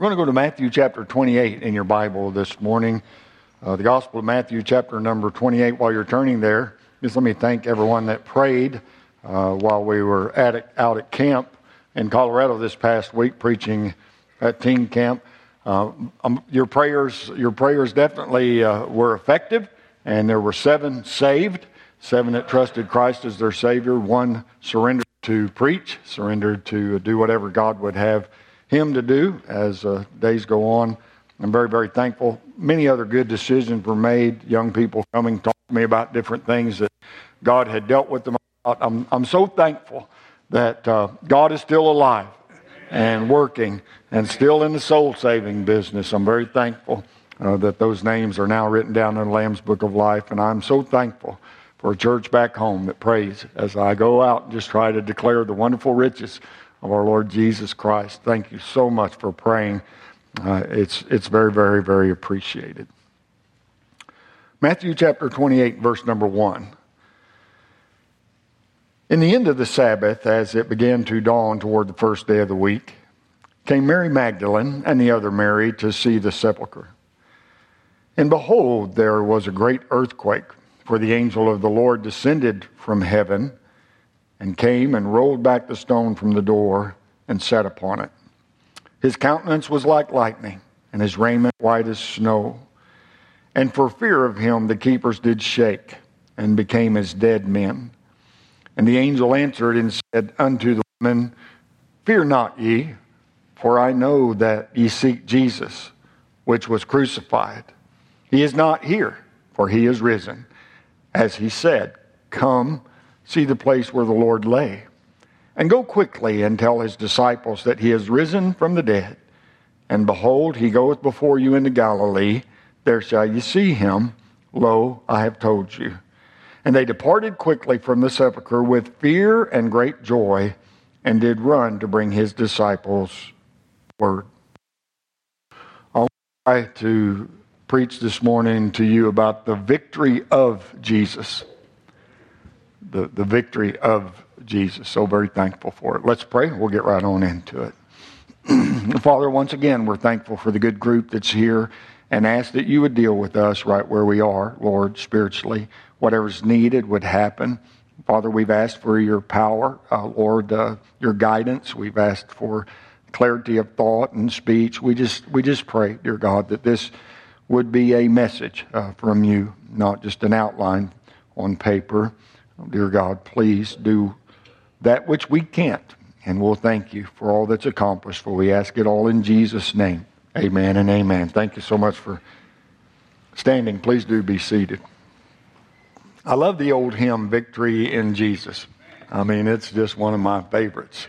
We're going to go to Matthew chapter 28 in your Bible this morning. Uh, the Gospel of Matthew, chapter number 28. While you're turning there, just let me thank everyone that prayed uh, while we were at it, out at camp in Colorado this past week, preaching at teen camp. Uh, um, your prayers, your prayers definitely uh, were effective, and there were seven saved, seven that trusted Christ as their Savior, one surrendered to preach, surrendered to do whatever God would have him to do as uh, days go on. I'm very, very thankful. Many other good decisions were made. Young people coming talk to me about different things that God had dealt with them about. I'm, I'm so thankful that uh, God is still alive and working and still in the soul saving business. I'm very thankful uh, that those names are now written down in the Lamb's Book of Life. And I'm so thankful for a church back home that prays as I go out and just try to declare the wonderful riches of our Lord Jesus Christ. Thank you so much for praying. Uh, it's, it's very, very, very appreciated. Matthew chapter 28, verse number 1. In the end of the Sabbath, as it began to dawn toward the first day of the week, came Mary Magdalene and the other Mary to see the sepulchre. And behold, there was a great earthquake, for the angel of the Lord descended from heaven and came and rolled back the stone from the door and sat upon it. His countenance was like lightning, and his raiment white as snow. And for fear of him, the keepers did shake and became as dead men. And the angel answered and said unto the women, Fear not ye, for I know that ye seek Jesus, which was crucified. He is not here, for he is risen. As he said, Come see the place where the Lord lay. And go quickly and tell his disciples that he is risen from the dead. And behold, he goeth before you into Galilee. There shall you see him. Lo, I have told you. And they departed quickly from the sepulchre with fear and great joy, and did run to bring his disciples word. I'll try to preach this morning to you about the victory of Jesus the, the victory of Jesus. So very thankful for it. Let's pray. We'll get right on into it. Father, once again, we're thankful for the good group that's here and ask that you would deal with us right where we are, Lord, spiritually. Whatever's needed would happen. Father, we've asked for your power, uh, Lord, uh, your guidance. We've asked for clarity of thought and speech. We just, we just pray, dear God, that this would be a message uh, from you, not just an outline on paper. Dear God, please do that which we can't. And we'll thank you for all that's accomplished, for we ask it all in Jesus' name. Amen and amen. Thank you so much for standing. Please do be seated. I love the old hymn, Victory in Jesus. I mean, it's just one of my favorites.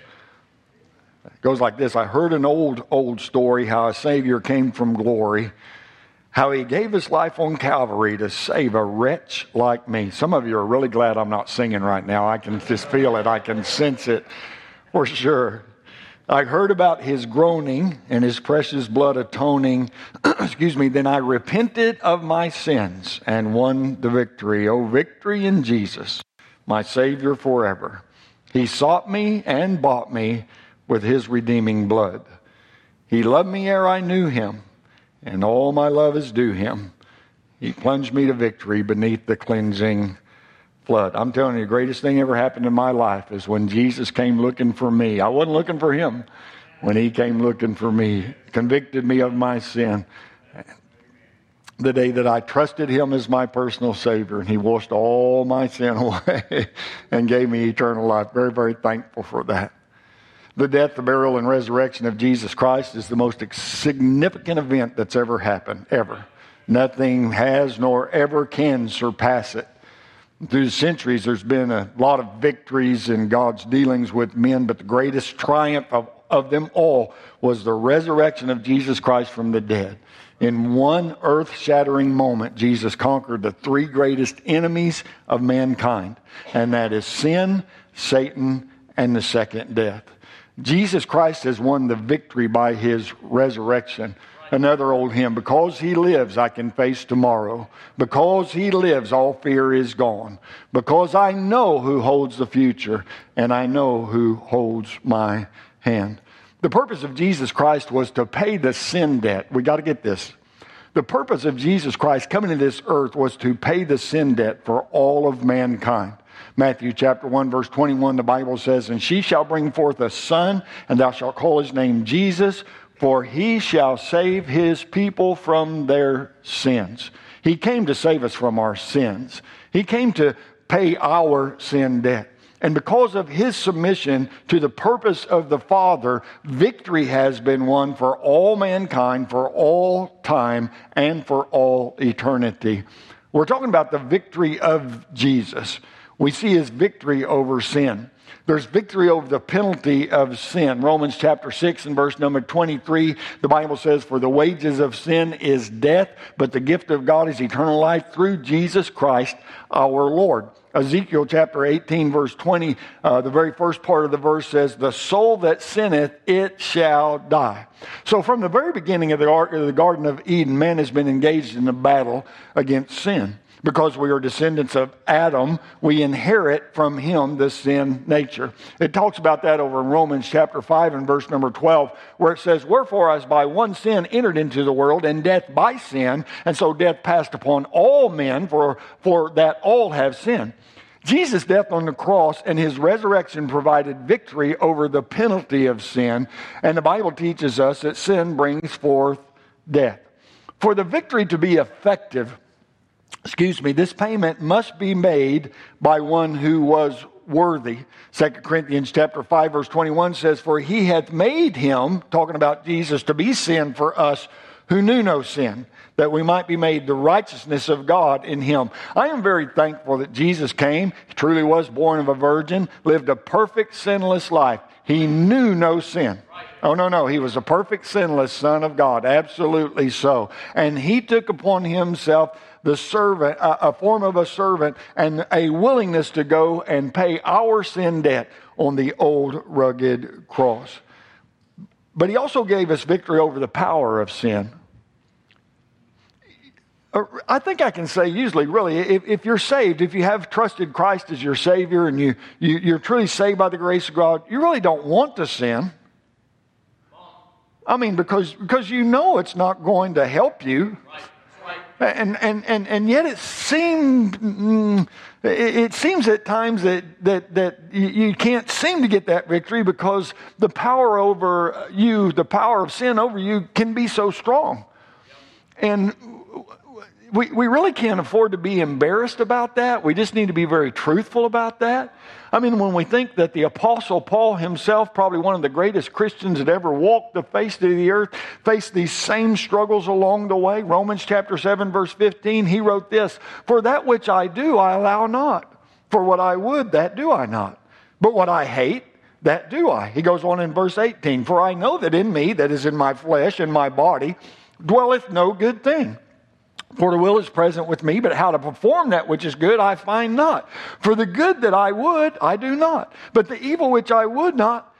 It goes like this I heard an old, old story how a Savior came from glory how he gave his life on Calvary to save a wretch like me. Some of you are really glad I'm not singing right now. I can just feel it, I can sense it for sure. I heard about his groaning and his precious blood atoning. Excuse me. Then I repented of my sins and won the victory. Oh, victory in Jesus, my Savior forever. He sought me and bought me with his redeeming blood. He loved me ere I knew him and all my love is due him. He plunged me to victory beneath the cleansing flood. I'm telling you, the greatest thing ever happened in my life is when Jesus came looking for me. I wasn't looking for him. When he came looking for me, convicted me of my sin. The day that I trusted him as my personal Savior, and he washed all my sin away and gave me eternal life. Very, very thankful for that. The death, the burial, and resurrection of Jesus Christ is the most significant event that's ever happened, ever. Nothing has nor ever can surpass it. Through the centuries, there's been a lot of victories in God's dealings with men, but the greatest triumph of, of them all was the resurrection of Jesus Christ from the dead. In one earth shattering moment, Jesus conquered the three greatest enemies of mankind, and that is sin, Satan, and the second death. Jesus Christ has won the victory by his resurrection. Another old hymn, because he lives, I can face tomorrow. Because he lives, all fear is gone. Because I know who holds the future, and I know who holds my hand. The purpose of Jesus Christ was to pay the sin debt. We got to get this. The purpose of Jesus Christ coming to this earth was to pay the sin debt for all of mankind. Matthew chapter 1, verse 21, the Bible says, And she shall bring forth a son, and thou shalt call his name Jesus, for he shall save his people from their sins. He came to save us from our sins. He came to pay our sin debt. And because of his submission to the purpose of the Father, victory has been won for all mankind, for all time, and for all eternity. We're talking about the victory of Jesus. We see his victory over sin. There's victory over the penalty of sin. Romans chapter 6 and verse number 23, the Bible says, For the wages of sin is death, but the gift of God is eternal life through Jesus Christ our Lord. Ezekiel chapter 18, verse 20, uh, the very first part of the verse says, The soul that sinneth, it shall die. So, from the very beginning of the, of the Garden of Eden, man has been engaged in a battle against sin because we are descendants of Adam, we inherit from him the sin nature. It talks about that over in Romans chapter 5 and verse number 12, where it says, Wherefore, as by one sin entered into the world, and death by sin, and so death passed upon all men, for, for that all have sinned. Jesus' death on the cross and his resurrection provided victory over the penalty of sin, and the Bible teaches us that sin brings forth death. For the victory to be effective, excuse me, this payment must be made by one who was worthy. 2 Corinthians chapter 5 verse 21 says, For he hath made him, talking about Jesus, to be sin for us who knew no sin, that we might be made the righteousness of God in him. I am very thankful that Jesus came, he truly was born of a virgin, lived a perfect sinless life. He knew no sin. Oh, no, no. He was a perfect sinless Son of God. Absolutely so. And he took upon himself the servant, a, form of a servant, and a willingness to go and pay our sin debt on the old rugged cross. But he also gave us victory over the power of sin. Uh, I think I can say usually, really, if, if, you're saved, if you have trusted Christ as your Savior and you, you, you're truly saved by the grace of God, you really don't want to sin. I mean, because, because you know it's not going to help you. Right. And, and, and, and yet it seemed, mm, it seems at times that, that, that you can't seem to get that victory because the power over you, the power of sin over you can be so strong. And we, we really can't afford to be embarrassed about that. We just need to be very truthful about that. I mean, when we think that the Apostle Paul himself, probably one of the greatest Christians that ever walked the face of the earth, faced these same struggles along the way. Romans chapter 7, verse 15, he wrote this For that which I do, I allow not. For what I would, that do I not. But what I hate, that do I. He goes on in verse 18 For I know that in me, that is in my flesh, in my body, dwelleth no good thing. For the will is present with me, but how to perform that which is good I find not. For the good that I would, I do not. But the evil which I would not,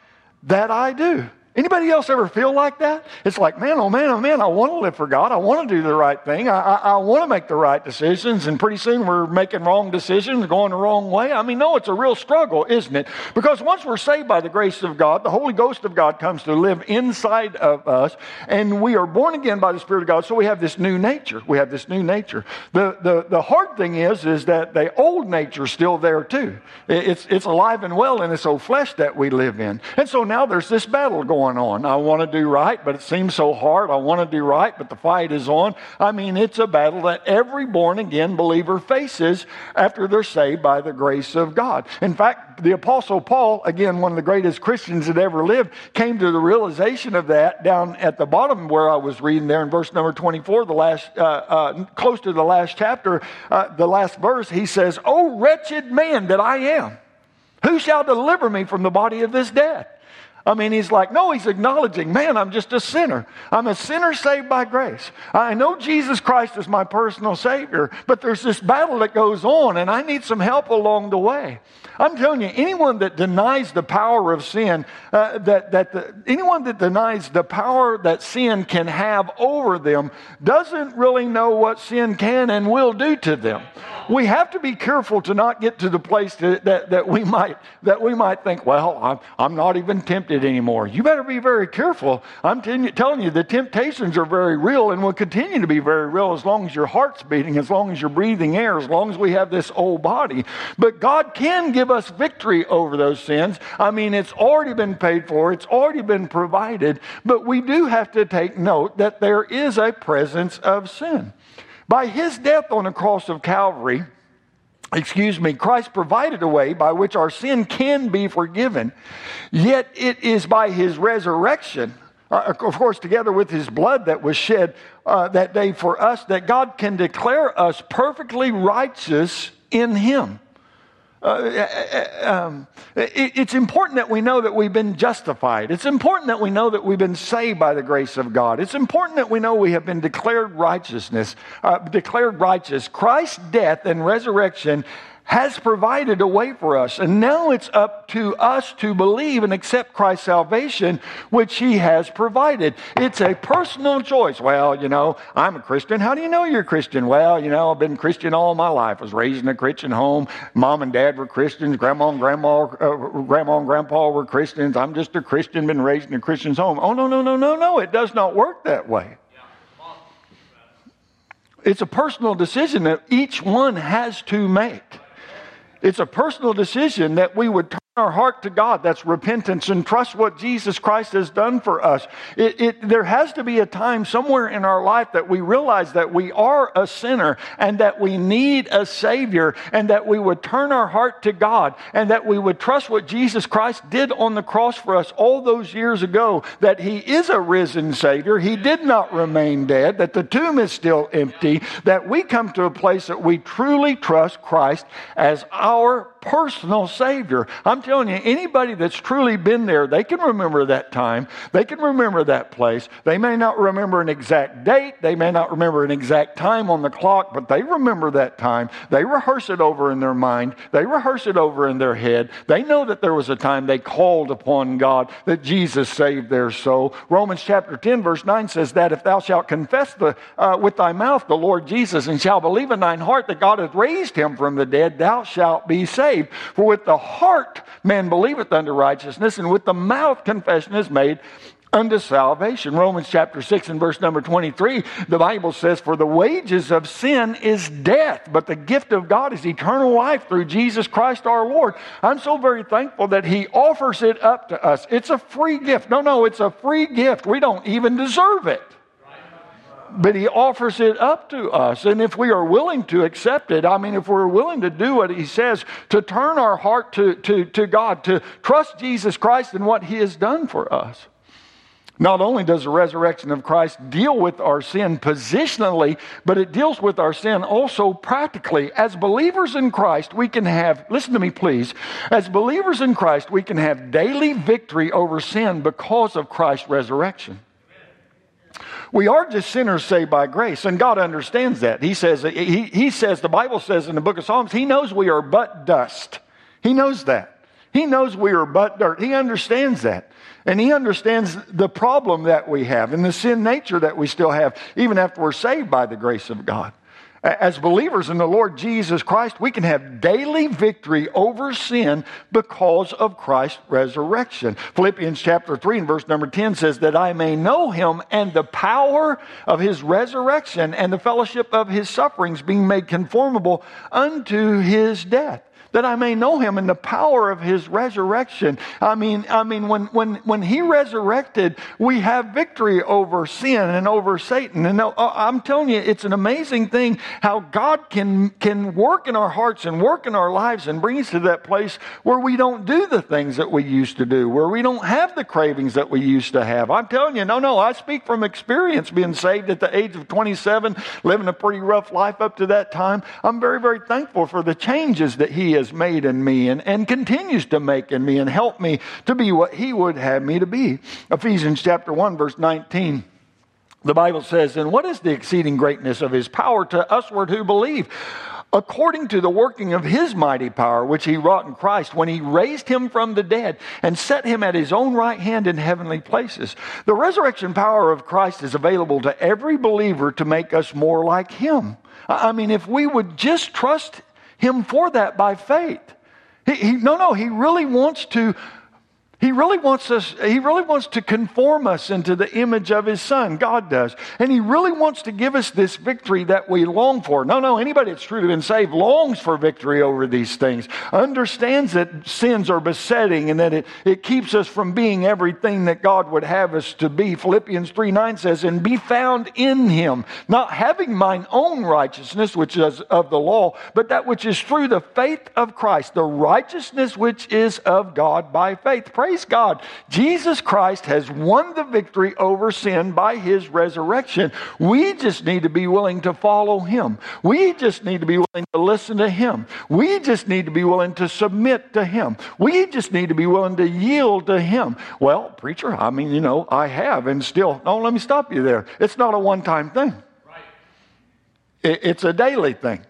that I do. Anybody else ever feel like that? It's like, man, oh man, oh man, I want to live for God. I want to do the right thing. I, I, I, want to make the right decisions. And pretty soon we're making wrong decisions, going the wrong way. I mean, no, it's a real struggle, isn't it? Because once we're saved by the grace of God, the Holy Ghost of God comes to live inside of us, and we are born again by the Spirit of God. So we have this new nature. We have this new nature. The, the, the hard thing is, is that the old nature is still there too. It's, it's alive and well in this old flesh that we live in. And so now there's this battle going going on. I want to do right, but it seems so hard. I want to do right, but the fight is on. I mean, it's a battle that every born again believer faces after they're saved by the grace of God. In fact, the Apostle Paul, again, one of the greatest Christians that ever lived, came to the realization of that down at the bottom where I was reading there in verse number 24, the last, uh, uh, close to the last chapter, uh, the last verse. He says, Oh, wretched man that I am, who shall deliver me from the body of this death? I mean, he's like, no, he's acknowledging, man, I'm just a sinner. I'm a sinner saved by grace. I know Jesus Christ is my personal Savior, but there's this battle that goes on, and I need some help along the way. I'm telling you, anyone that denies the power of sin, uh, that, that the, anyone that denies the power that sin can have over them, doesn't really know what sin can and will do to them. We have to be careful to not get to the place that, that, that we might that we might think, well, I'm, I'm not even tempted anymore. You better be very careful. I'm t- telling you, the temptations are very real and will continue to be very real as long as your heart's beating, as long as you're breathing air, as long as we have this old body. But God can give us victory over those sins. I mean, it's already been paid for, it's already been provided, but we do have to take note that there is a presence of sin. By his death on the cross of Calvary, excuse me, Christ provided a way by which our sin can be forgiven. Yet it is by his resurrection, uh, of course, together with his blood that was shed uh, that day for us, that God can declare us perfectly righteous in him. Uh, uh, uh, um, it, it's important that we know that we've been justified. It's important that we know that we've been saved by the grace of God. It's important that we know we have been declared righteousness, uh, declared righteous. Christ's death and resurrection has provided a way for us. And now it's up to us to believe and accept Christ's salvation, which He has provided. It's a personal choice. Well, you know, I'm a Christian. How do you know you're a Christian? Well, you know, I've been Christian all my life. I was raised in a Christian home. Mom and dad were Christians. Grandma and grandma, uh, grandma and grandpa were Christians. I'm just a Christian, been raised in a Christian's home. Oh, no, no, no, no, no. It does not work that way. It's a personal decision that each one has to make. It's a personal decision that we would our heart to God. That's repentance and trust what Jesus Christ has done for us. It, it, there has to be a time somewhere in our life that we realize that we are a sinner and that we need a Savior and that we would turn our heart to God and that we would trust what Jesus Christ did on the cross for us all those years ago, that He is a risen Savior. He did not remain dead, that the tomb is still empty, that we come to a place that we truly trust Christ as our personal Savior. I'm telling you, anybody that's truly been there, they can remember that time. They can remember that place. They may not remember an exact date. They may not remember an exact time on the clock, but they remember that time. They rehearse it over in their mind. They rehearse it over in their head. They know that there was a time they called upon God, that Jesus saved their soul. Romans chapter 10, verse 9 says that if thou shalt confess the, uh, with thy mouth the Lord Jesus and shalt believe in thine heart that God hath raised him from the dead, thou shalt be saved saved. For with the heart man believeth unto righteousness, and with the mouth confession is made unto salvation. Romans chapter 6 and verse number 23, the Bible says, For the wages of sin is death, but the gift of God is eternal life through Jesus Christ our Lord. I'm so very thankful that He offers it up to us. It's a free gift. No, no, it's a free gift. We don't even deserve it but he offers it up to us. And if we are willing to accept it, I mean, if we're willing to do what he says, to turn our heart to, to, to God, to trust Jesus Christ and what he has done for us. Not only does the resurrection of Christ deal with our sin positionally, but it deals with our sin also practically. As believers in Christ, we can have, listen to me please, as believers in Christ, we can have daily victory over sin because of Christ's resurrection. We are just sinners saved by grace, and God understands that. He says, he, he says, the Bible says in the book of Psalms, He knows we are but dust. He knows that. He knows we are but dirt. He understands that. And He understands the problem that we have and the sin nature that we still have, even after we're saved by the grace of God. As believers in the Lord Jesus Christ, we can have daily victory over sin because of Christ's resurrection. Philippians chapter 3 and verse number 10 says, That I may know him and the power of his resurrection and the fellowship of his sufferings, being made conformable unto his death that I may know him and the power of his resurrection. I mean, I mean, when, when, when he resurrected, we have victory over sin and over Satan. And uh, I'm telling you, it's an amazing thing how God can, can work in our hearts and work in our lives and bring us to that place where we don't do the things that we used to do, where we don't have the cravings that we used to have. I'm telling you, no, no, I speak from experience being saved at the age of 27, living a pretty rough life up to that time. I'm very, very thankful for the changes that he has has made in me and, and continues to make in me and help me to be what He would have me to be. Ephesians chapter 1, verse 19. The Bible says, And what is the exceeding greatness of his power to usward who believe? according to the working of his mighty power, which he wrought in Christ when he raised him from the dead and set him at his own right hand in heavenly places. The resurrection power of Christ is available to every believer to make us more like him. I mean, if we would just trust him for that by faith. He, he, no, no, he really wants to he really wants us, he really wants to conform us into the image of his son. God does. And he really wants to give us this victory that we long for. No, no, anybody that's truly been saved longs for victory over these things, understands that sins are besetting and that it, it keeps us from being everything that God would have us to be. Philippians 3 9 says, and be found in him, not having mine own righteousness, which is of the law, but that which is through the faith of Christ, the righteousness which is of God by faith. Praise Praise God. Jesus Christ has won the victory over sin by his resurrection. We just need to be willing to follow him. We just need to be willing to listen to him. We just need to be willing to submit to him. We just need to be willing to yield to him. Well, preacher, I mean, you know, I have and still, no, let me stop you there. It's not a one time thing, right. it's a daily thing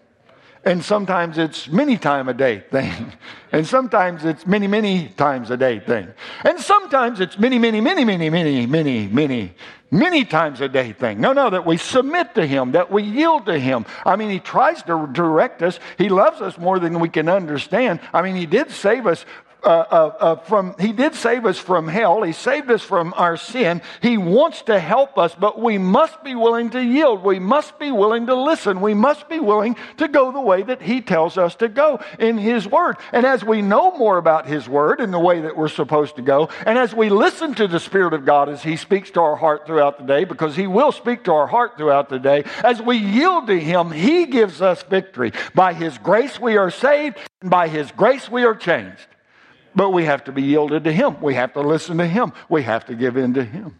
and sometimes it's many time a day thing. And sometimes it's many, many times a day thing. And sometimes it's many, many, many, many, many, many, many, many times a day thing. No, no, that we submit to Him, that we yield to Him. I mean, He tries to direct us. He loves us more than we can understand. I mean, He did save us uh, uh, uh, from, he did save us from hell. He saved us from our sin. He wants to help us, but we must be willing to yield. We must be willing to listen. We must be willing to go the way that he tells us to go in his word. And as we know more about his word and the way that we're supposed to go, and as we listen to the Spirit of God as he speaks to our heart throughout the day, because he will speak to our heart throughout the day, as we yield to him, he gives us victory. By his grace we are saved, and by his grace we are changed. But we have to be yielded to Him. We have to listen to Him. We have to give in to Him.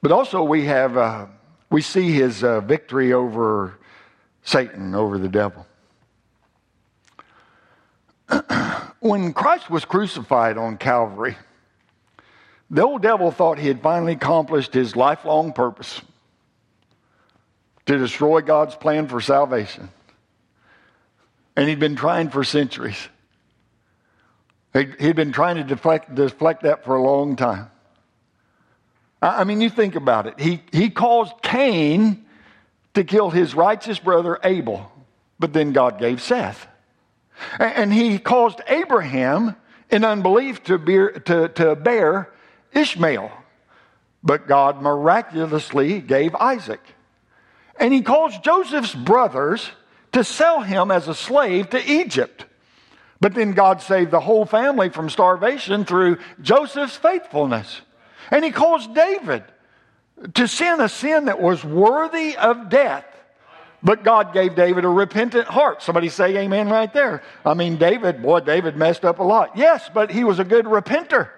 But also, we have uh, we see His uh, victory over Satan, over the devil. when Christ was crucified on Calvary, the old devil thought he had finally accomplished his lifelong purpose to destroy God's plan for salvation. And he'd been trying for centuries. He'd been trying to deflect, deflect that for a long time. I mean, you think about it. He, he caused Cain to kill his righteous brother Abel, but then God gave Seth. And he caused Abraham in unbelief to bear, to, to bear Ishmael, but God miraculously gave Isaac. And he caused Joseph's brothers to sell him as a slave to Egypt. But then God saved the whole family from starvation through Joseph's faithfulness. And he caused David to sin a sin that was worthy of death. But God gave David a repentant heart. Somebody say amen right there. I mean, David, boy, David messed up a lot. Yes, but he was a good repenter.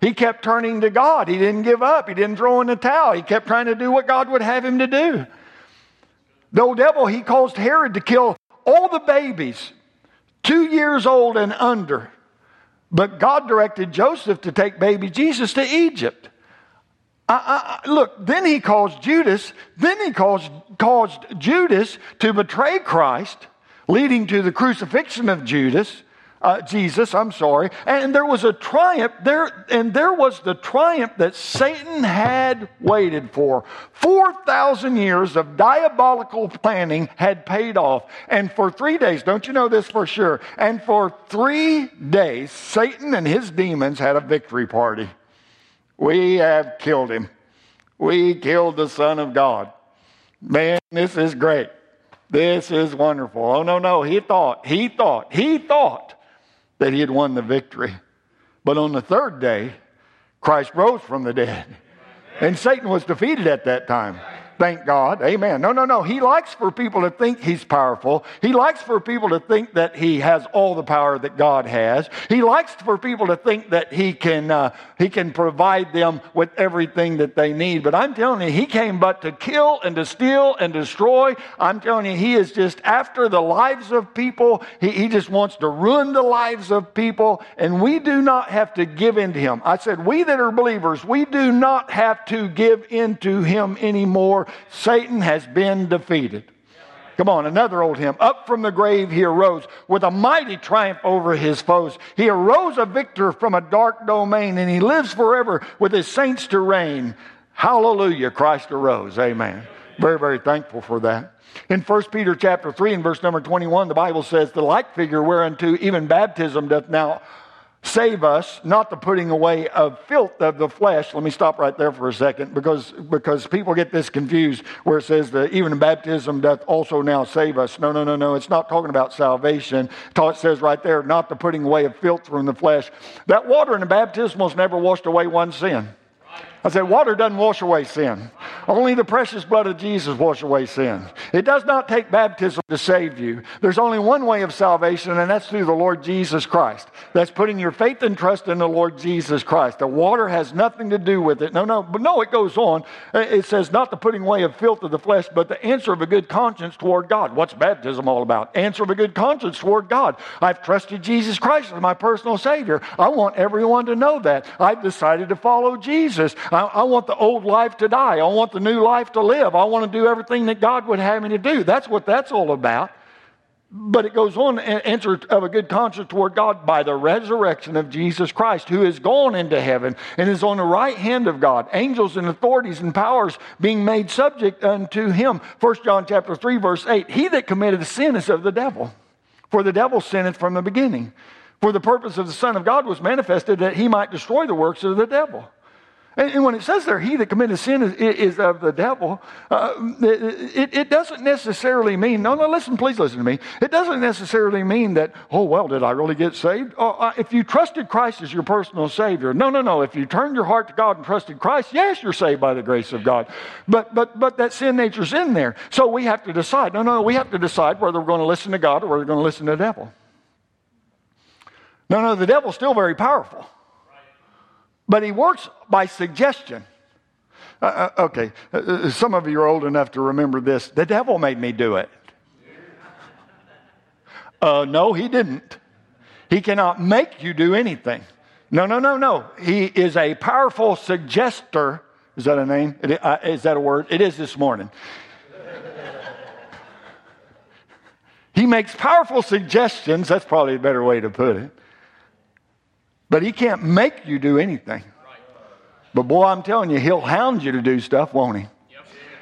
He kept turning to God. He didn't give up. He didn't throw in the towel. He kept trying to do what God would have him to do. The old devil, he caused Herod to kill all the babies two years old and under. But God directed Joseph to take baby Jesus to Egypt. I, I, look, then he caused Judas, then he caused, caused Judas to betray Christ, leading to the crucifixion of Judas uh, Jesus, I'm sorry. And there was a triumph there, and there was the triumph that Satan had waited for. 4,000 years of diabolical planning had paid off. And for three days, don't you know this for sure? And for three days, Satan and his demons had a victory party. We have killed him. We killed the Son of God. Man, this is great. This is wonderful. Oh, no, no. He thought, he thought, he thought that he had won the victory. But on the third day, Christ rose from the dead. And Satan was defeated at that time. Thank God. Amen. No, no, no. He likes for people to think he's powerful. He likes for people to think that he has all the power that God has. He likes for people to think that he can, uh, he can provide them with everything that they need. But I'm telling you, he came but to kill and to steal and destroy. I'm telling you, he is just after the lives of people. He, he just wants to ruin the lives of people. And we do not have to give in to him. I said, we that are believers, we do not have to give in to him anymore Satan has been defeated. Come on, another old hymn. Up from the grave he arose with a mighty triumph over his foes. He arose a victor from a dark domain and he lives forever with his saints to reign. Hallelujah, Christ arose. Amen. Very, very thankful for that. In 1 Peter chapter 3 and verse number 21, the Bible says, The like figure whereunto even baptism doth now save us, not the putting away of filth of the flesh. Let me stop right there for a second because, because people get this confused where it says that even baptism doth also now save us. No, no, no, no. It's not talking about salvation. It says right there, not the putting away of filth from the flesh. That water in the baptismal has never washed away one sin. I said, water doesn't wash away sin. Only the precious blood of Jesus washes away sin. It does not take baptism to save you. There's only one way of salvation, and that's through the Lord Jesus Christ. That's putting your faith and trust in the Lord Jesus Christ. The water has nothing to do with it. No, no, but no, it goes on. It says, not the putting away of filth of the flesh, but the answer of a good conscience toward God. What's baptism all about? Answer of a good conscience toward God. I've trusted Jesus Christ as my personal Savior. I want everyone to know that. I've decided to follow Jesus. I, I, want the old life to die. I want the new life to live. I want to do everything that God would have me to do. That's what that's all about. But it goes on, answer of a good conscience toward God by the resurrection of Jesus Christ, who is gone into heaven and is on the right hand of God. Angels and authorities and powers being made subject unto him. 1 John chapter 3, verse 8. He that committed sin is of the devil. For the devil sinned from the beginning. For the purpose of the Son of God was manifested that he might destroy the works of the devil. And when it says there, he that committed sin is, is of the devil, uh, it, it, doesn't necessarily mean, no, no, listen, please listen to me. It doesn't necessarily mean that, oh, well, did I really get saved? Oh, uh, if you trusted Christ as your personal Savior, no, no, no. If you turned your heart to God and trusted Christ, yes, you're saved by the grace of God. But, but, but that sin nature's in there. So we have to decide. No, no, no, we have to decide whether we're going to listen to God or whether we're going to listen to the devil. No, no, the devil's still very powerful. But he works by suggestion. Uh, uh, okay, uh, uh, some of you are old enough to remember this. The devil made me do it. Uh, no, he didn't. He cannot make you do anything. No, no, no, no. He is a powerful suggester. Is that a name? Uh, is that a word? It is this morning. he makes powerful suggestions. That's probably a better way to put it. But he can't make you do anything. But boy, I'm telling you, he'll hound you to do stuff, won't he?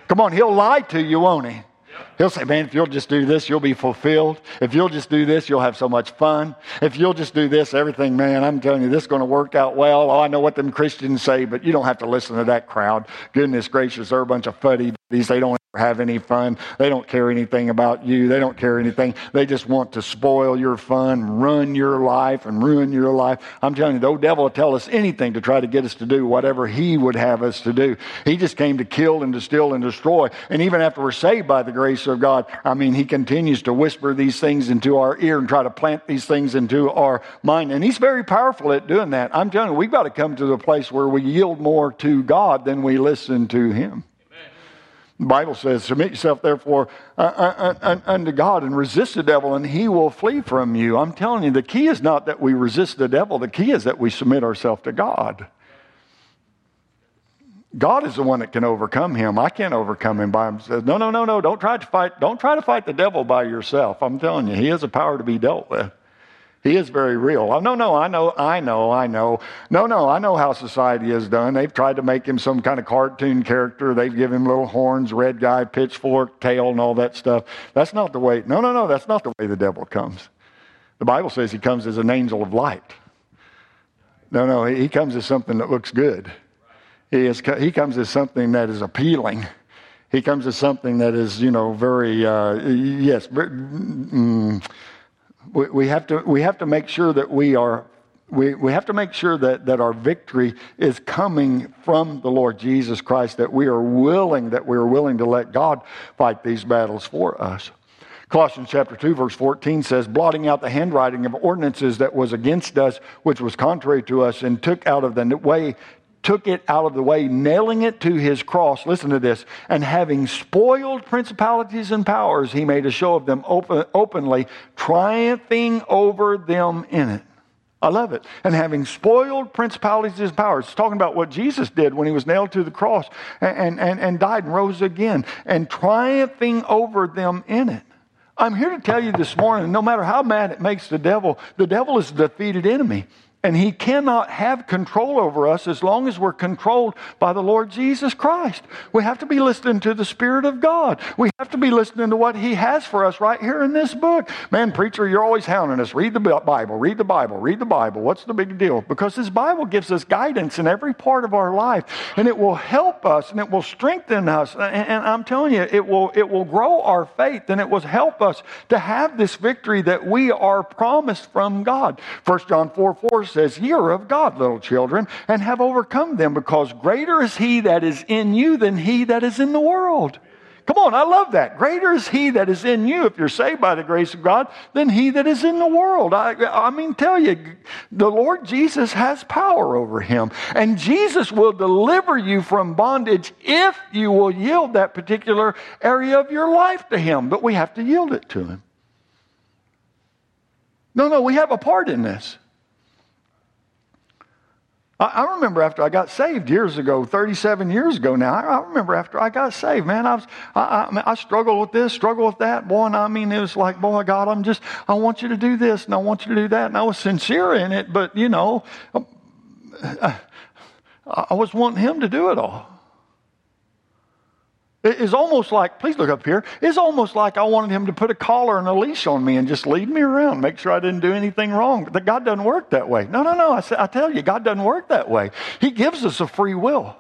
Come on, he'll lie to you, won't he? He'll say, Man, if you'll just do this, you'll be fulfilled. If you'll just do this, you'll have so much fun. If you'll just do this, everything, man, I'm telling you, this is going to work out well. Oh, I know what them Christians say, but you don't have to listen to that crowd. Goodness gracious, they're a bunch of fuddy duddies. They don't have any fun. They don't care anything about you. They don't care anything. They just want to spoil your fun, run your life, and ruin your life. I'm telling you, the old devil will tell us anything to try to get us to do whatever he would have us to do. He just came to kill and to steal and destroy. And even after we're saved by the grace of God, I mean, he continues to whisper these things into our ear and try to plant these things into our mind. And he's very powerful at doing that. I'm telling you, we've got to come to the place where we yield more to God than we listen to him. The Bible says, Submit yourself, therefore, uh, uh, uh, unto God and resist the devil, and he will flee from you. I'm telling you, the key is not that we resist the devil, the key is that we submit ourselves to God. God is the one that can overcome him. I can't overcome him by himself. No, no, no, no. Don't try to fight. Don't try to fight the devil by yourself. I'm telling you, he has a power to be dealt with. He is very real. Oh, no, no, I know, I know, I know. No, no, I know how society is done. They've tried to make him some kind of cartoon character. They've given him little horns, red guy, pitchfork, tail, and all that stuff. That's not the way. No, no, no, that's not the way the devil comes. The Bible says he comes as an angel of light. No, no, he comes as something that looks good. He, is, he comes as something that is appealing. He comes as something that is, you know, very, uh, yes, mm, we, we, have to, we have to make sure that we are we, we have to make sure that, that our victory is coming from the Lord Jesus Christ, that we are willing, that we are willing to let God fight these battles for us. Colossians chapter 2, verse 14 says, blotting out the handwriting of ordinances that was against us, which was contrary to us, and took out of the way took it out of the way, nailing it to his cross. Listen to this. And having spoiled principalities and powers, he made a show of them open, openly, triumphing over them in it. I love it. And having spoiled principalities and powers. It's talking about what Jesus did when he was nailed to the cross and, and, and died and rose again, and triumphing over them in it. I'm here to tell you this morning no matter how mad it makes the devil, the devil is a defeated enemy. And he cannot have control over us as long as we're controlled by the Lord Jesus Christ. We have to be listening to the Spirit of God. We have to be listening to what he has for us right here in this book. Man, preacher, you're always hounding us. Read the Bible, read the Bible, read the Bible. What's the big deal? Because this Bible gives us guidance in every part of our life. And it will help us and it will strengthen us. And, I'm telling you, it will, it will grow our faith and it will help us to have this victory that we are promised from God. 1 John 4 4 says, Ye are of God, little children, and have overcome them, because greater is he that is in you than he that is in the world. Come on, I love that. Greater is he that is in you, if you're saved by the grace of God, than he that is in the world. I, I mean, tell you, the Lord Jesus has power over him. And Jesus will deliver you from bondage if you will yield that particular area of your life to him. But we have to yield it to him. No, no, we have a part in this. I, remember after I got saved years ago, 37 years ago now. I, remember after I got saved, man, I was I, I, I struggled with this, struggled with that, boy. And I mean, it was like, boy, God, I'm just I want you to do this and I want you to do that, and I was sincere in it, but you know, um, I was wanting Him to do it all. It's almost like, please look up here. It's almost like I wanted him to put a collar and a leash on me and just lead me around, make sure I didn't do anything wrong. But God doesn't work that way. No, no, no. I, I tell you, God doesn't work that way. He gives us a free will.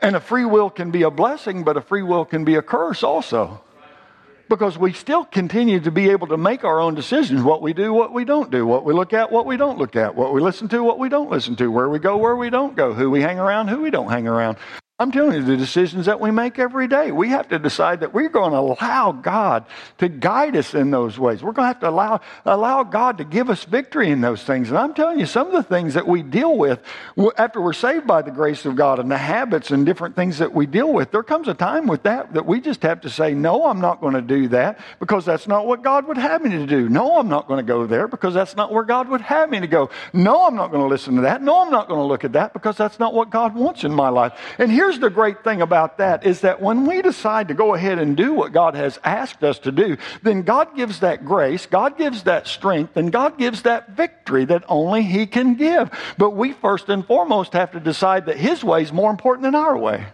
And a free will can be a blessing, but a free will can be a curse also. Because we still continue to be able to make our own decisions what we do, what we don't do, what we look at, what we don't look at, what we listen to, what we don't listen to, where we go, where we don't go, who we hang around, who we don't hang around. I'm telling you, the decisions that we make every day, we have to decide that we're going to allow God to guide us in those ways. We're going to have to allow, allow God to give us victory in those things. And I'm telling you, some of the things that we deal with after we're saved by the grace of God and the habits and different things that we deal with, there comes a time with that that we just have to say, no, I'm not going to do that because that's not what God would have me to do. No, I'm not going to go there because that's not where God would have me to go. No, I'm not going to listen to that. No, I'm not going to look at that because that's not what God wants in my life. And here's here's the great thing about that is that when we decide to go ahead and do what God has asked us to do, then God gives that grace, God gives that strength, and God gives that victory that only He can give. But we first and foremost have to decide that His way is more important than our way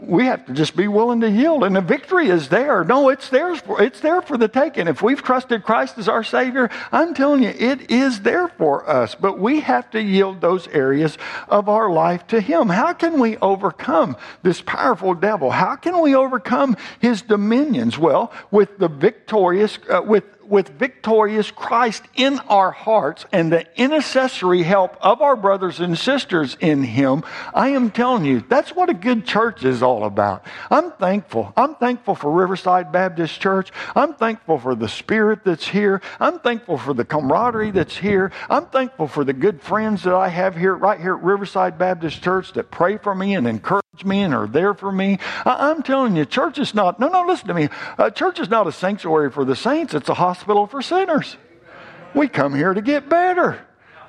we have to just be willing to yield and the victory is there. No it's there for it's there for the taking. If we've trusted christ as our savior i'm telling you it is there for us. But we have to yield those areas of our life to him. How can we overcome this powerful devil? How can we overcome his dominions? Well with the victorious uh, with with victorious Christ in our hearts and the intercessory help of our brothers and sisters in Him, I am telling you, that's what a good church is all about. I'm thankful. I'm thankful for Riverside Baptist Church. I'm thankful for the spirit that's here. I'm thankful for the camaraderie that's here. I'm thankful for the good friends that I have here, right here at Riverside Baptist Church that pray for me and encourage me and are there for me. I, am telling you, church is not, no, no, listen to me. Uh, church is not a sanctuary for the saints, it's a hospital for sinners. We come here to get better.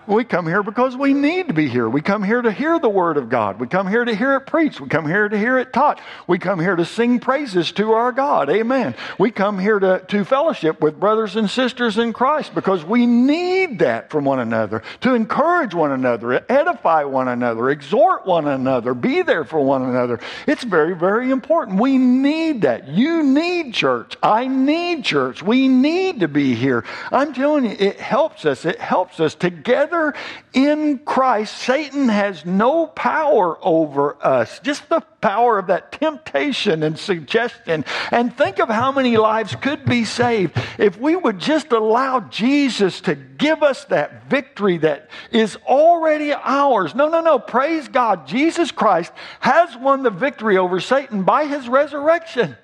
We come here because we need to be here. We come here to hear the Word of God. We come here to hear it preached. We come here to hear it taught. We come here to sing praises to our God. Amen. We come here to, to fellowship with brothers and sisters in Christ because we need that from one another, to encourage one another, edify one another, exhort one another, be there for one another. It's very, very important. We need that. You need church. I need church. We need to be here. I'm telling you, it helps us. It helps us together together in Christ, Satan has no power over us. Just the power of that temptation and suggestion. And think of how many lives could be saved if we would just allow Jesus to give us that victory that is already ours. No, no, no. Praise God. Jesus Christ has won the victory over Satan by his resurrection.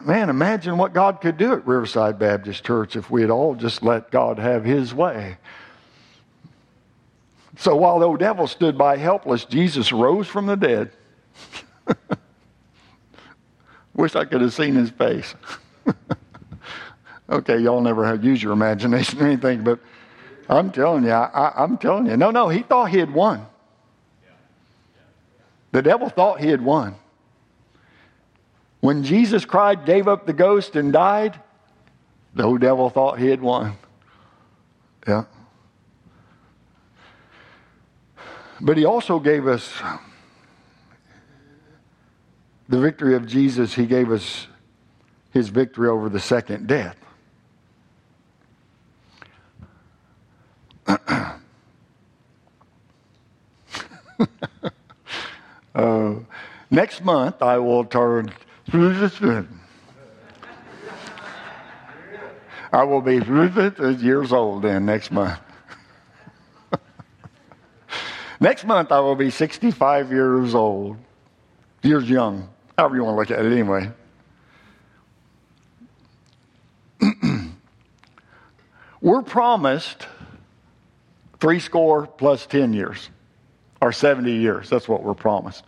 Man, imagine what God could do at Riverside Baptist Church if we had all just let God have his way. So while the devil stood by helpless, Jesus rose from the dead. Wish I could have seen his face. okay, y'all never have used your imagination or anything, but I'm telling you, I, am telling you. No, no, he thought he had won. The devil thought he had won. When Jesus cried, gave up the ghost, and died, the old devil thought he had won. Yeah. But he also gave us the victory of Jesus, he gave us his victory over the second death. uh, next month, I will turn. I will be years old then next month. next month, I will be 65 years old. Years young. However you want to look at it, anyway. We're promised three score plus 10 years, or 70 years. That's what we're promised.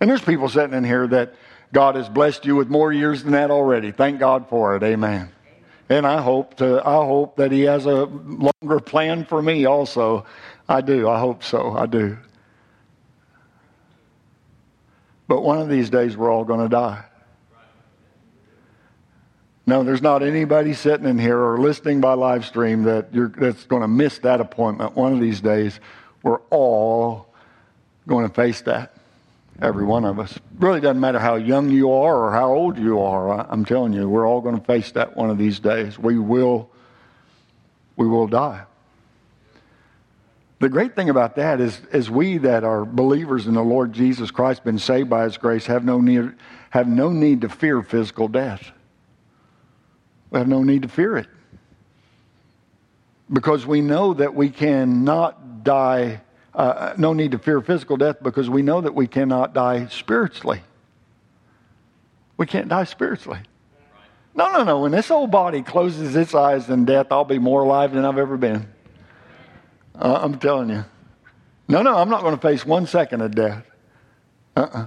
And there's people sitting in here that God has blessed you with more years than that already. Thank God for it. Amen. And I hope to, I hope that He has a longer plan for me also. I do. I hope so. I do. But one of these days we're all going to die. No, there's not anybody sitting in here or listening by live stream that that's going to miss that appointment. One of these days, we're all going to face that. Every one of us. Really doesn't matter how young you are or how old you are. I'm telling you, we're all going to face that one of these days. We will, we will die. The great thing about that is, is we that are believers in the Lord Jesus Christ, been saved by His grace, have no need, have no need to fear physical death. We have no need to fear it. Because we know that we cannot die, uh, no need to fear physical death because we know that we cannot die spiritually. We can't die spiritually. No, no, no. When this old body closes its eyes in death, I'll be more alive than I've ever been. Uh, I'm telling you. No, no, I'm not going to face one second of death. Uh-uh.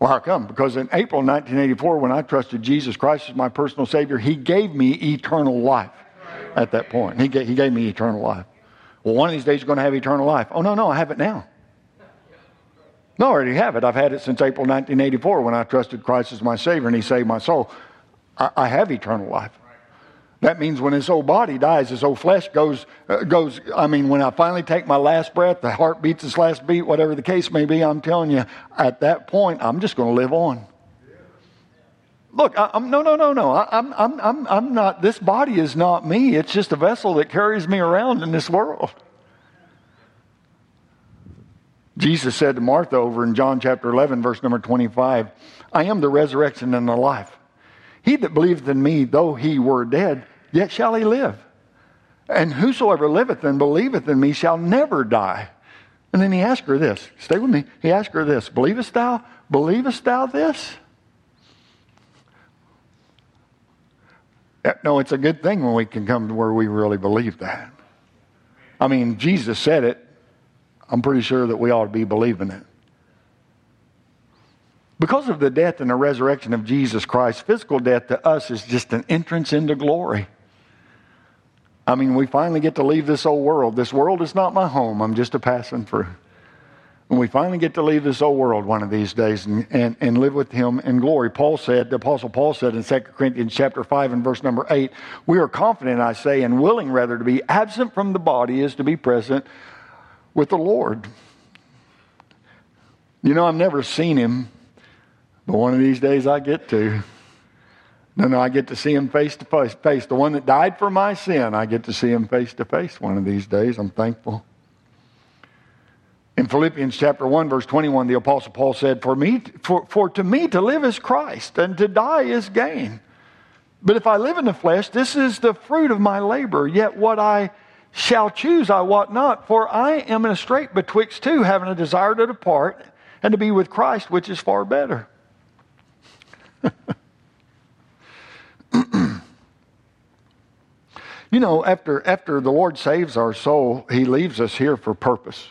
Well, how come? Because in April 1984, when I trusted Jesus Christ as my personal Savior, He gave me eternal life at that point. He gave, he gave me eternal life. Well, one of these days you're going to have eternal life. Oh, no, no, I have it now. No, I already have it. I've had it since April 1984 when I trusted Christ as my Savior and He saved my soul. I, I have eternal life. That means when this old body dies, this old flesh goes, uh, goes. I mean, when I finally take my last breath, the heart beats its last beat, whatever the case may be, I'm telling you, at that point, I'm just going to live on. Look, I, am no, no, no, no. I, I'm, I'm, I'm, I'm not, this body is not me. It's just a vessel that carries me around in this world. Jesus said to Martha over in John chapter 11, verse number 25, I am the resurrection and the life. He that believeth in me, though he were dead, yet shall he live. And whosoever liveth and believeth in me shall never die. And then he asked her this. Stay with me. He asked her this Believest thou? Believest thou this? No, it's a good thing when we can come to where we really believe that. I mean, Jesus said it. I'm pretty sure that we ought to be believing it. Because of the death and the resurrection of Jesus Christ, physical death to us is just an entrance into glory. I mean, we finally get to leave this old world. This world is not my home. I'm just a passing through. And we finally get to leave this old world one of these days and, and, and live with him in glory. Paul said, the Apostle Paul said in 2 Corinthians chapter 5 and verse number 8, we are confident, I say, and willing rather to be absent from the body is to be present with the Lord. You know, I've never seen him, but one of these days I get to. No, no, I get to see him face to face. The one that died for my sin, I get to see him face to face one of these days. I'm thankful. In Philippians chapter 1, verse 21, the Apostle Paul said, For, me, for, for to me to live is Christ, and to die is gain. But if I live in the flesh, this is the fruit of my labor. Yet what I shall choose I wot not, for I am in a strait betwixt two, having a desire to depart and to be with Christ, which is far better. you know, after, after the Lord saves our soul, He leaves us here for purpose.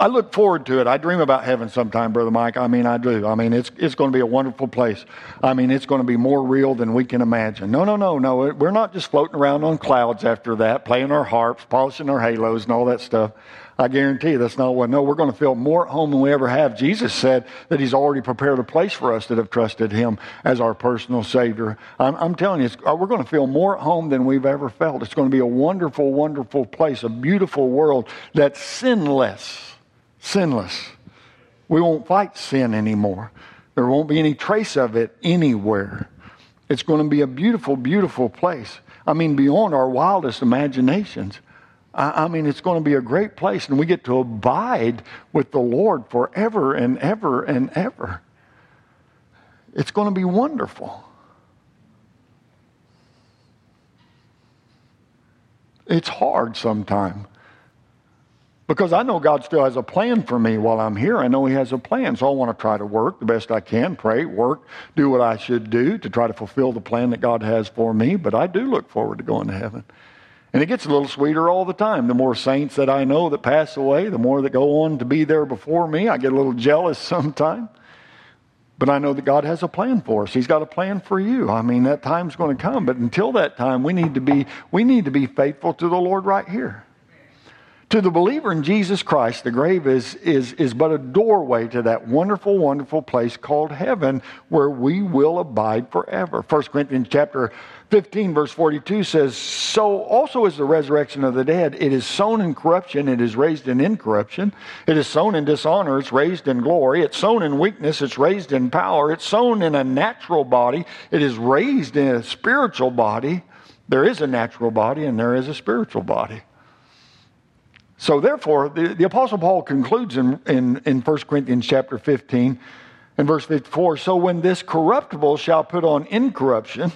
I look forward to it. I dream about heaven sometime, Brother Mike. I mean, I do. I mean, it's, it's going to be a wonderful place. I mean, it's going to be more real than we can imagine. No, no, no, no. We're not just floating around on clouds after that, playing our harps, polishing our halos, and all that stuff. I guarantee you that's not what. No, we're going to feel more at home than we ever have. Jesus said that He's already prepared a place for us that have trusted Him as our personal Savior. I'm, I'm telling you, uh, we're going to feel more at home than we've ever felt. It's going to be a wonderful, wonderful place, a beautiful world that's sinless sinless. We won't fight sin anymore. There won't be any trace of it anywhere. It's going to be a beautiful, beautiful place. I mean, beyond our wildest imaginations. I, mean, it's going to be a great place, and we get to abide with the Lord forever and ever and ever. It's going to be wonderful. It's hard sometimes. Because I know God still has a plan for me while I'm here. I know He has a plan. So I want to try to work the best I can, pray, work, do what I should do to try to fulfill the plan that God has for me. But I do look forward to going to heaven. And it gets a little sweeter all the time. The more saints that I know that pass away, the more that go on to be there before me. I get a little jealous sometimes. But I know that God has a plan for us. He's got a plan for you. I mean, that time's going to come. But until that time, we need to be, we need to be faithful to the Lord right here. To the believer in Jesus Christ, the grave is, is, is but a doorway to that wonderful, wonderful place called heaven where we will abide forever. 1 Corinthians chapter 15, verse 42 says, So also is the resurrection of the dead. It is sown in corruption, it is raised in incorruption. It is sown in dishonor, it's raised in glory. It's sown in weakness, it's raised in power. It's sown in a natural body, it is raised in a spiritual body. There is a natural body and there is a spiritual body. So therefore, the, the Apostle Paul concludes in, in, in 1 Corinthians chapter 15 and verse 54, so when this corruptible shall put on incorruption,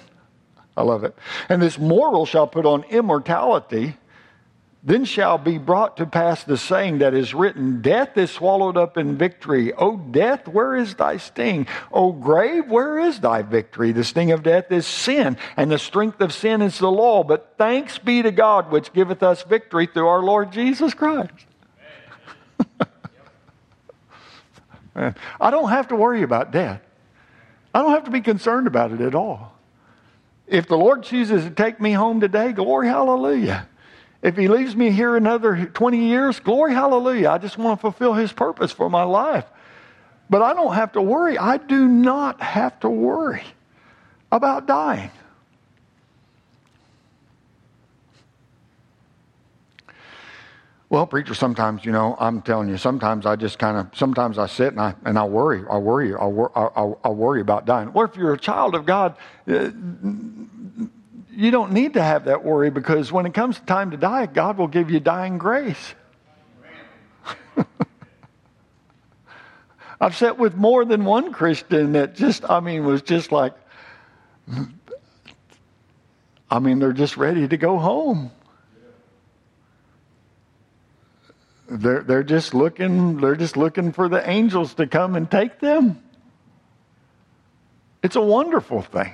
I love it, and this mortal shall put on immortality, then shall be brought to pass the saying that is written Death is swallowed up in victory. O death, where is thy sting? O grave, where is thy victory? The sting of death is sin, and the strength of sin is the law. But thanks be to God, which giveth us victory through our Lord Jesus Christ. I don't have to worry about death. I don't have to be concerned about it at all. If the Lord chooses to take me home today, glory, hallelujah. If he leaves me here another 20 years, glory, hallelujah. I just want to fulfill his purpose for my life. But I don't have to worry. I do not have to worry about dying. Well, preacher, sometimes, you know, I'm telling you, sometimes I just kind of, sometimes I sit and I, and I worry, I worry, I, I, I worry about dying. What if you're a child of God? Uh, you don't need to have that worry because when it comes time to die, God will give you dying grace. I've sat with more than one Christian that just, I mean, was just like, I mean, they're just ready to go home. They're, they're just looking, they're just looking for the angels to come and take them. It's a wonderful thing.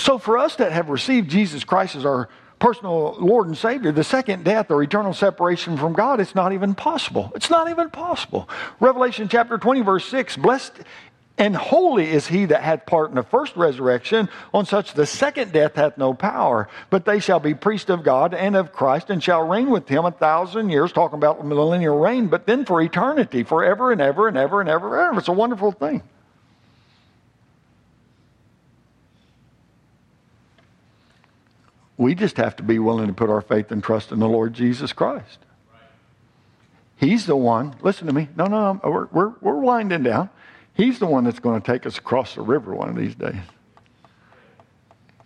So, for us that have received Jesus Christ as our personal Lord and Savior, the second death or eternal separation from God, it's not even possible. It's not even possible. Revelation chapter 20, verse 6 Blessed and holy is he that hath part in the first resurrection. On such the second death hath no power. But they shall be priests of God and of Christ and shall reign with him a thousand years, talking about the millennial reign, but then for eternity, forever and ever and ever and ever and ever. It's a wonderful thing. We just have to be willing to put our faith and trust in the Lord Jesus Christ. He's the one, listen to me. No, no, we're, we're, we're winding down. He's the one that's going to take us across the river one of these days.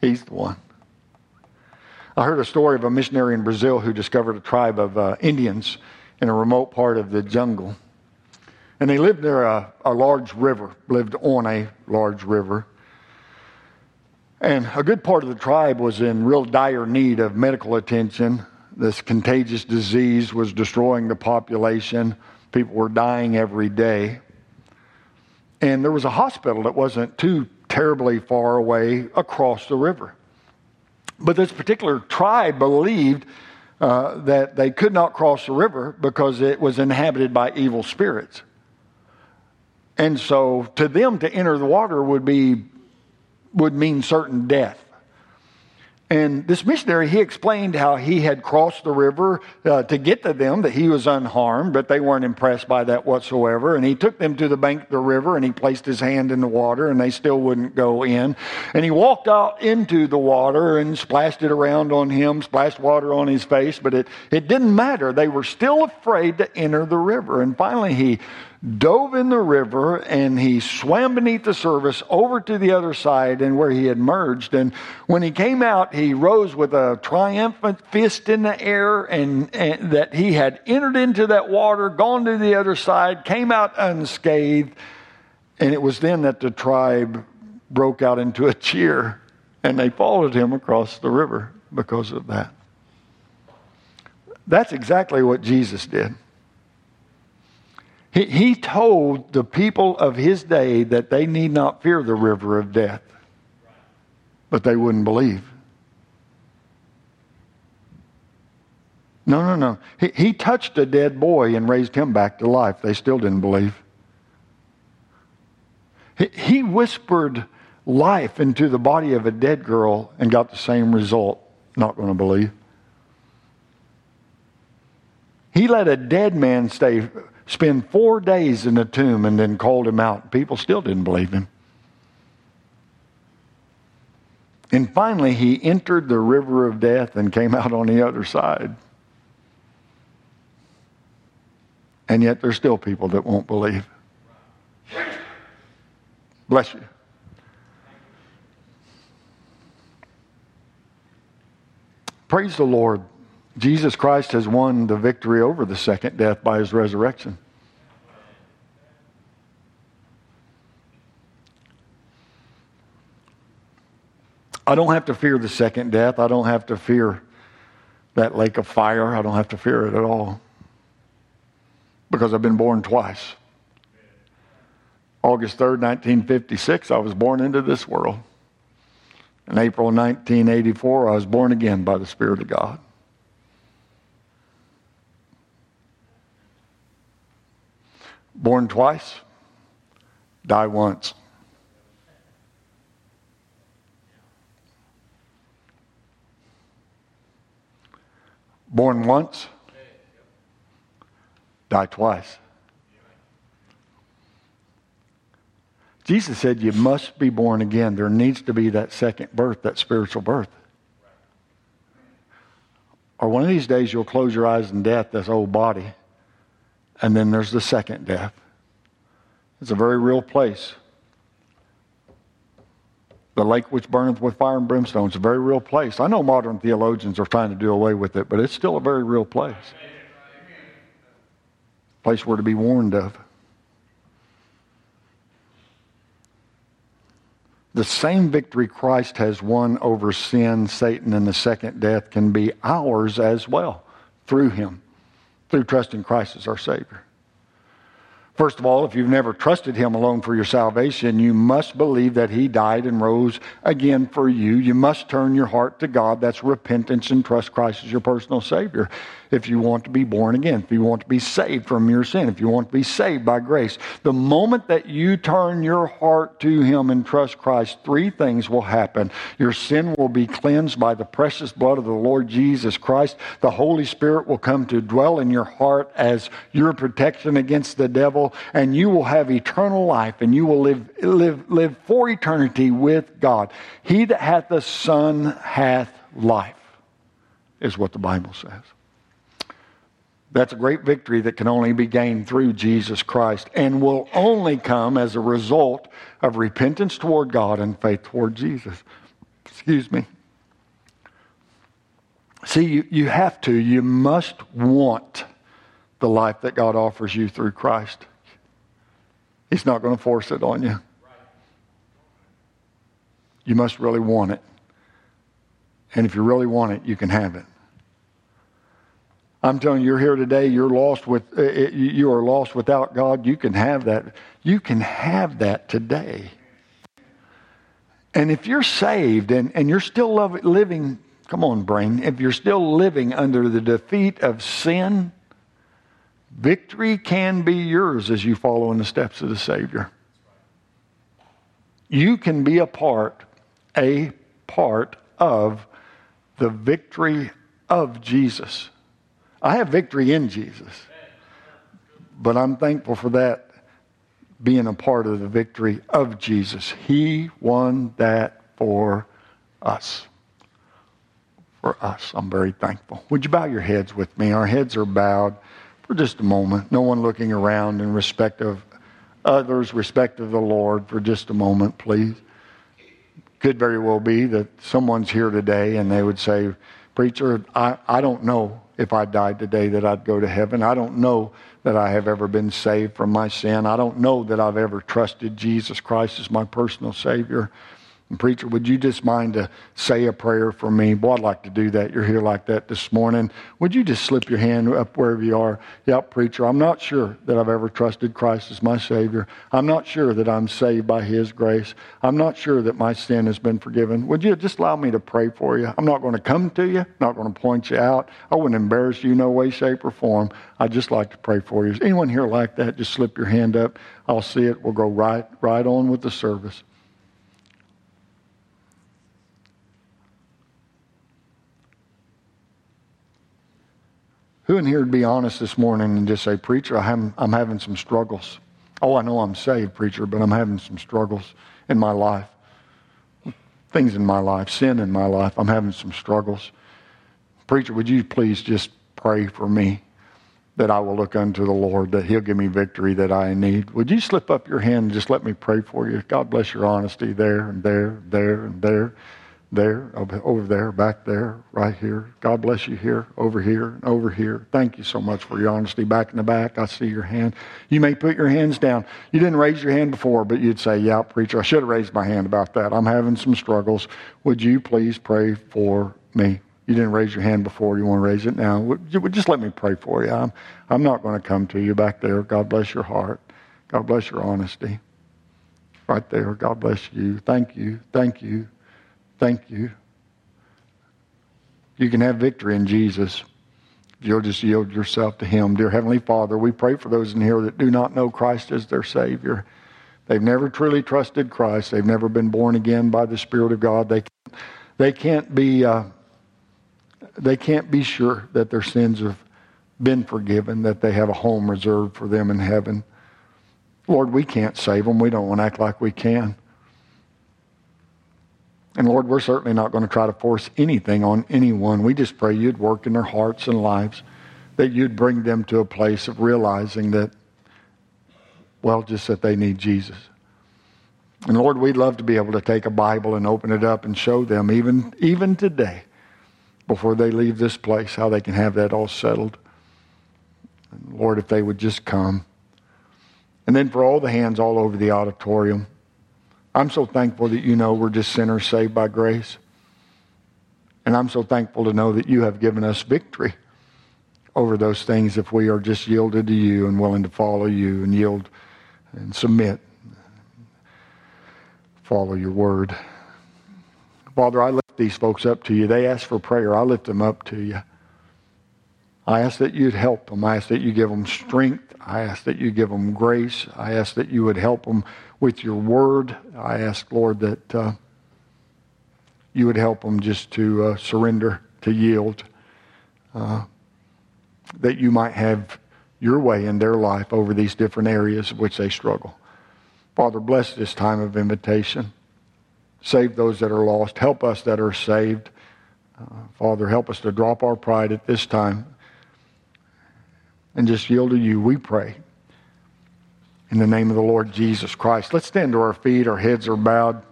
He's the one. I heard a story of a missionary in Brazil who discovered a tribe of uh, Indians in a remote part of the jungle. And they lived near a, a large river, lived on a large river. And a good part of the tribe was in real dire need of medical attention. This contagious disease was destroying the population. People were dying every day. And there was a hospital that wasn't too terribly far away across the river. But this particular tribe believed uh, that they could not cross the river because it was inhabited by evil spirits. And so to them to enter the water would be would mean certain death. And this missionary, he explained how he had crossed the river uh, to get to them, that he was unharmed, but they weren't impressed by that whatsoever. And he took them to the bank of the river and he placed his hand in the water and they still wouldn't go in. And he walked out into the water and splashed it around on him, splashed water on his face, but it, it didn't matter. They were still afraid to enter the river. And finally, he dove in the river and he swam beneath the surface over to the other side and where he had merged. And when he came out, he rose with a triumphant fist in the air and, and that he had entered into that water, gone to the other side, came out unscathed. And it was then that the tribe broke out into a cheer and they followed him across the river because of that. That's exactly what Jesus did. He, he told the people of his day that they need not fear the river of death, but they wouldn't believe. No, no, no. He, he touched a dead boy and raised him back to life. They still didn't believe. He, he whispered life into the body of a dead girl and got the same result. Not going to believe. He let a dead man stay spend four days in the tomb and then called him out. People still didn't believe him. And finally, he entered the river of death and came out on the other side. And yet, there's still people that won't believe. Bless you. Praise the Lord. Jesus Christ has won the victory over the second death by his resurrection. I don't have to fear the second death. I don't have to fear that lake of fire. I don't have to fear it at all because I've been born twice. August 3rd, 1956, I was born into this world. In April 1984, I was born again by the Spirit of God. Born twice, die once. Born once, die twice. Jesus said you must be born again. There needs to be that second birth, that spiritual birth. Or one of these days you'll close your eyes in death, this old body and then there's the second death. It's a very real place. The lake which burneth with fire and brimstone is a very real place. I know modern theologians are trying to do away with it, but it's still a very real place. Place where to be warned of. The same victory Christ has won over sin, Satan, and the second death can be ours as well through him through trusting Christ as our Savior. First of all, if you've never trusted Him alone for your salvation, you must believe that He died and rose again for you. You must turn your heart to God. That's repentance and trust Christ as your personal Savior if you want to be born again, if you want to be saved from your sin, if you want to be saved by grace. The moment that you turn your heart to Him and trust Christ, three things will happen. Your sin will be cleansed by the precious blood of the Lord Jesus Christ. The Holy Spirit will come to dwell in your heart as your protection against the devil, and you will have eternal life and you will live, live, live for eternity with God. He that hath the Son hath life, is what the Bible says. That's a great victory that can only be gained through Jesus Christ and will only come as a result of repentance toward God and faith toward Jesus. Excuse me. See, you, you have to, you must want the life that God offers you through Christ. He's not going to force it on you. You must really want it. And if you really want it, you can have it. I'm telling you, you're here today. You're lost with. Uh, you are lost without God. You can have that. You can have that today. And if you're saved and, and you're still living, come on, brain. If you're still living under the defeat of sin, victory can be yours as you follow in the steps of the Savior. You can be a part, a part of the victory of Jesus. I have victory in Jesus. But I'm thankful for that being a part of the victory of Jesus. He won that for us. For us. I'm very thankful. Would you bow your heads with me? Our heads are bowed for just a moment. No one looking around in respect of others, respect of the Lord for just a moment, please. Could very well be that someone's here today and they would say, Preacher, I, I don't know if I died today that I'd go to heaven. I don't know that I have ever been saved from my sin. I don't know that I've ever trusted Jesus Christ as my personal Savior. And preacher, would you just mind to say a prayer for me? Boy, I'd like to do that. You're here like that this morning. Would you just slip your hand up wherever you are? Yep, preacher, I'm not sure that I've ever trusted Christ as my Savior. I'm not sure that I'm saved by His grace. I'm not sure that my sin has been forgiven. Would you just allow me to pray for you? I'm not going to come to you, not going to point you out. I wouldn't embarrass you no way, shape, or form. I'd just like to pray for you. Is anyone here like that? Just slip your hand up. I'll see it. We'll go right, right on with the service. Who in here would be honest this morning and just say, Preacher, I'm, I'm having some struggles? Oh, I know I'm saved, preacher, but I'm having some struggles in my life. Things in my life, sin in my life. I'm having some struggles. Preacher, would you please just pray for me that I will look unto the Lord, that He'll give me victory that I need? Would you slip up your hand and just let me pray for you? God bless your honesty there and there, there and there there, over there, back there, right here. God bless you here, over here, over here. Thank you so much for your honesty. Back in the back, I see your hand. You may put your hands down. You didn't raise your hand before, but you'd say, Yeah, preacher, I should have raised my hand about that. I'm having some struggles. Would you please pray for me? You didn't raise your hand before. You want to raise it now? Just let me pray for you? I'm, I'm not going to come to you back there. God bless your heart. God bless your honesty. Right there. God bless you. Thank you. Thank you. Thank you. You can have victory in Jesus. If you'll just yield yourself to Him. Dear Heavenly Father, we pray for those in here that do not know Christ as their Savior. They've never truly trusted Christ. They've never been born again by the Spirit of God. They, they can't be uh, they can't be sure that their sins have been forgiven, that they have a home reserved for them in heaven. Lord, we can't save them. We don't want to act like we can. And Lord, we're certainly not going to try to force anything on anyone. We just pray you'd work in their hearts and lives, that you'd bring them to a place of realizing that, well, just that they need Jesus. And Lord, we'd love to be able to take a Bible and open it up and show them, even, even today, before they leave this place, how they can have that all settled. And Lord, if they would just come. And then for all the hands all over the auditorium, I'm so thankful that you know we're just sinners saved by grace. And I'm so thankful to know that you have given us victory over those things if we are just yielded to you and willing to follow you and yield and submit. Follow your word. Father, I lift these folks up to you. They ask for prayer. I lift them up to you. I ask that you'd help them. I ask that you give them strength. I ask that you give them grace. I ask that you would help them with your word. I ask, Lord, that uh, you would help them just to uh, surrender, to yield, uh, that you might have your way in their life over these different areas which they struggle. Father, bless this time of invitation. Save those that are lost. Help us that are saved. Uh, Father, help us to drop our pride at this time and just yield to you, we pray in the name of the Lord Jesus Christ. Let's stand to our feet. Our heads are bowed.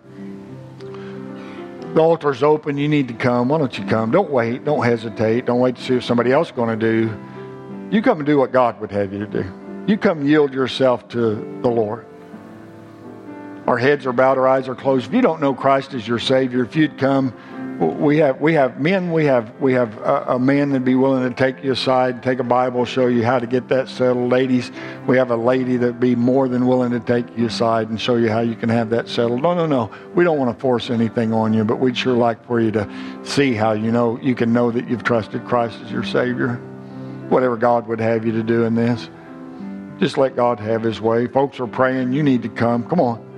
The altar's open. You need to come. Why don't you come? Don't wait. Don't hesitate. Don't wait to see what somebody else is going to do. You come and do what God would have you to do. You come and yield yourself to the Lord. Our heads are bowed, our eyes are closed. If you don't know Christ as your Savior, if you'd come, we have we have men. We have we have a, a, man that'd be willing to take you aside, take a Bible, show you how to get that settled. Ladies, we have a lady that'd be more than willing to take you aside and show you how you can have that settled. No, no, no. We don't want to force anything on you, but we'd sure like for you to see how you know you can know that you've trusted Christ as your Savior. Whatever God would have you to do in this, just let God have His way. Folks are praying. You need to come. Come on.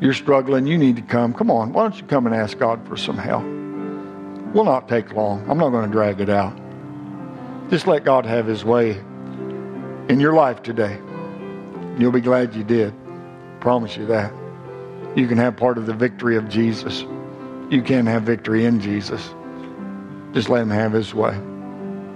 You're struggling. You need to come. Come on. Why don't you come and ask God for some help? will not take long. I'm not going to drag it out. Just let God have His way in your life today. You'll be glad you did. Promise you that. You can have part of the victory of Jesus. You can have victory in Jesus. Just let Him have His way.